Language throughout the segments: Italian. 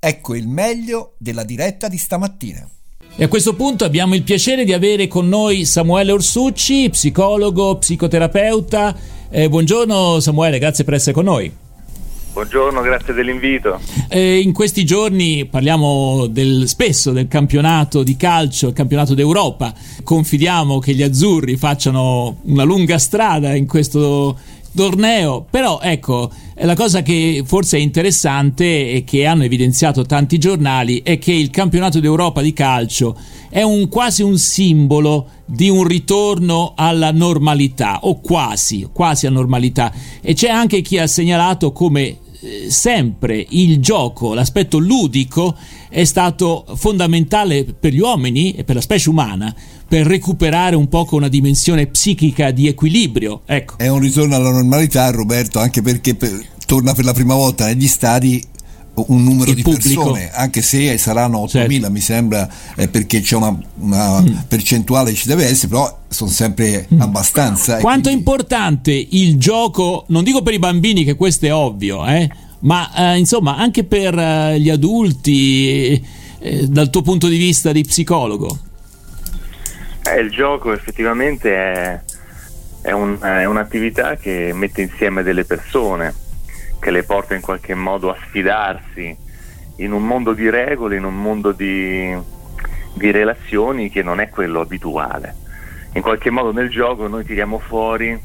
Ecco il meglio della diretta di stamattina. E a questo punto abbiamo il piacere di avere con noi Samuele Orsucci, psicologo, psicoterapeuta. Eh, buongiorno Samuele, grazie per essere con noi. Buongiorno, grazie dell'invito. Eh, in questi giorni parliamo del, spesso del campionato di calcio, il campionato d'Europa. Confidiamo che gli azzurri facciano una lunga strada in questo torneo, però ecco, la cosa che forse è interessante e che hanno evidenziato tanti giornali è che il campionato d'Europa di calcio è un, quasi un simbolo di un ritorno alla normalità o quasi, quasi a normalità. E c'è anche chi ha segnalato come eh, sempre il gioco, l'aspetto ludico è stato fondamentale per gli uomini e per la specie umana per recuperare un po' una dimensione psichica di equilibrio. Ecco. È un ritorno alla normalità, Roberto, anche perché per, torna per la prima volta negli stadi un numero il di pubblico. persone, anche se saranno 8.000 certo. mi sembra, eh, perché c'è una, una mm. percentuale ci deve essere, però sono sempre mm. abbastanza. Quanto quindi... è importante il gioco, non dico per i bambini che questo è ovvio, eh, ma eh, insomma anche per eh, gli adulti, eh, dal tuo punto di vista di psicologo? Eh, il gioco effettivamente è, è, un, è un'attività che mette insieme delle persone, che le porta in qualche modo a sfidarsi in un mondo di regole, in un mondo di, di relazioni che non è quello abituale. In qualche modo nel gioco noi tiriamo fuori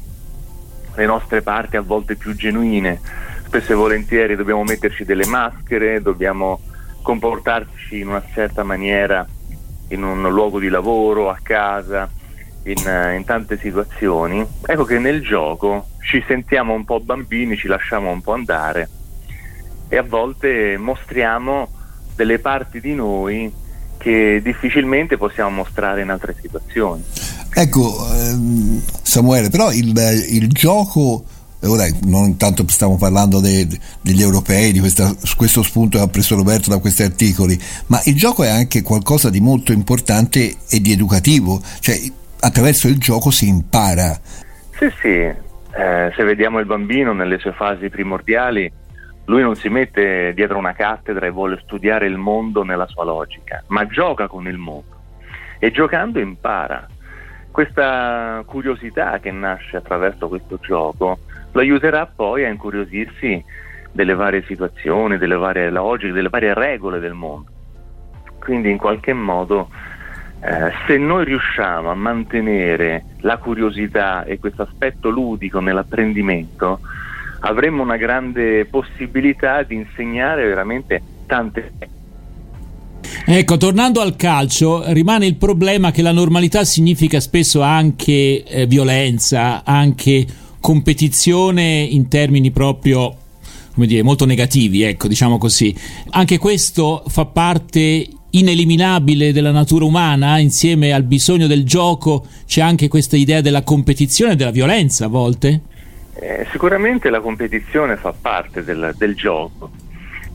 le nostre parti a volte più genuine, spesso e volentieri dobbiamo metterci delle maschere, dobbiamo comportarci in una certa maniera in un luogo di lavoro, a casa, in, eh, in, tante situazioni, ecco che nel gioco ci sentiamo un po' bambini, ci lasciamo un po' andare e a volte mostriamo delle parti di noi che difficilmente possiamo mostrare in altre situazioni. Ecco, ehm, Samuele, però il, il gioco ora non tanto stiamo parlando de, degli europei, di questa, questo spunto che ha preso Roberto da questi articoli, ma il gioco è anche qualcosa di molto importante e di educativo, cioè attraverso il gioco si impara. Sì, sì, eh, se vediamo il bambino nelle sue fasi primordiali, lui non si mette dietro una cattedra e vuole studiare il mondo nella sua logica, ma gioca con il mondo e giocando impara. Questa curiosità che nasce attraverso questo gioco lo aiuterà poi a incuriosirsi delle varie situazioni, delle varie logiche, delle varie regole del mondo. Quindi in qualche modo eh, se noi riusciamo a mantenere la curiosità e questo aspetto ludico nell'apprendimento, avremo una grande possibilità di insegnare veramente tante Ecco, tornando al calcio, rimane il problema che la normalità significa spesso anche eh, violenza, anche competizione in termini proprio come dire, molto negativi, ecco, diciamo così. Anche questo fa parte ineliminabile della natura umana, insieme al bisogno del gioco c'è anche questa idea della competizione e della violenza a volte? Eh, sicuramente la competizione fa parte del, del, gioco,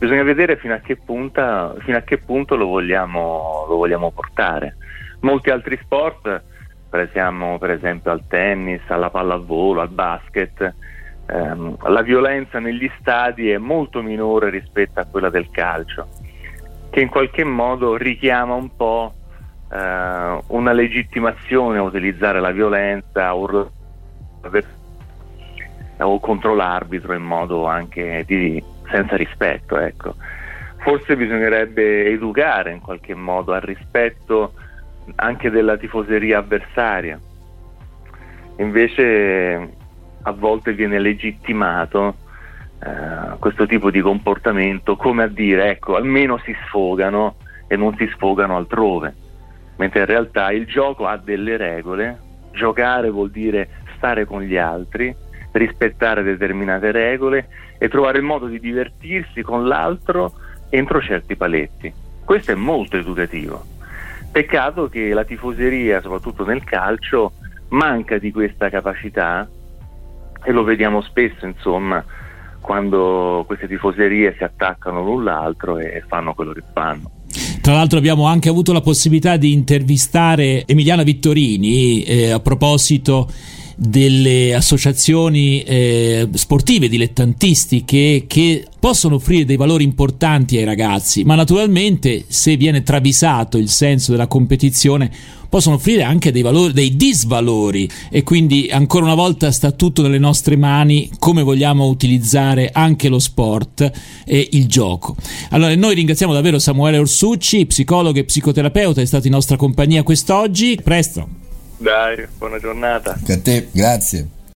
bisogna vedere fino a che, punta, fino a che punto lo vogliamo, lo vogliamo portare. Molti altri sport pensiamo per esempio al tennis, alla pallavolo, al basket, ehm, la violenza negli stadi è molto minore rispetto a quella del calcio, che in qualche modo richiama un po' eh, una legittimazione a utilizzare la violenza o, o contro l'arbitro in modo anche di, senza rispetto. Ecco. Forse bisognerebbe educare in qualche modo al rispetto anche della tifoseria avversaria. Invece a volte viene legittimato eh, questo tipo di comportamento come a dire ecco almeno si sfogano e non si sfogano altrove, mentre in realtà il gioco ha delle regole, giocare vuol dire stare con gli altri, rispettare determinate regole e trovare il modo di divertirsi con l'altro entro certi paletti. Questo è molto educativo. Peccato che la tifoseria, soprattutto nel calcio, manca di questa capacità e lo vediamo spesso, insomma, quando queste tifoserie si attaccano l'un l'altro e fanno quello che fanno. Tra l'altro abbiamo anche avuto la possibilità di intervistare Emiliana Vittorini eh, a proposito delle associazioni eh, sportive dilettantistiche che possono offrire dei valori importanti ai ragazzi, ma naturalmente se viene travisato il senso della competizione possono offrire anche dei, valori, dei disvalori e quindi ancora una volta sta tutto nelle nostre mani come vogliamo utilizzare anche lo sport e il gioco. Allora noi ringraziamo davvero Samuele Orsucci, psicologo e psicoterapeuta, è stato in nostra compagnia quest'oggi. Presto. Dai, buona giornata. a te, grazie.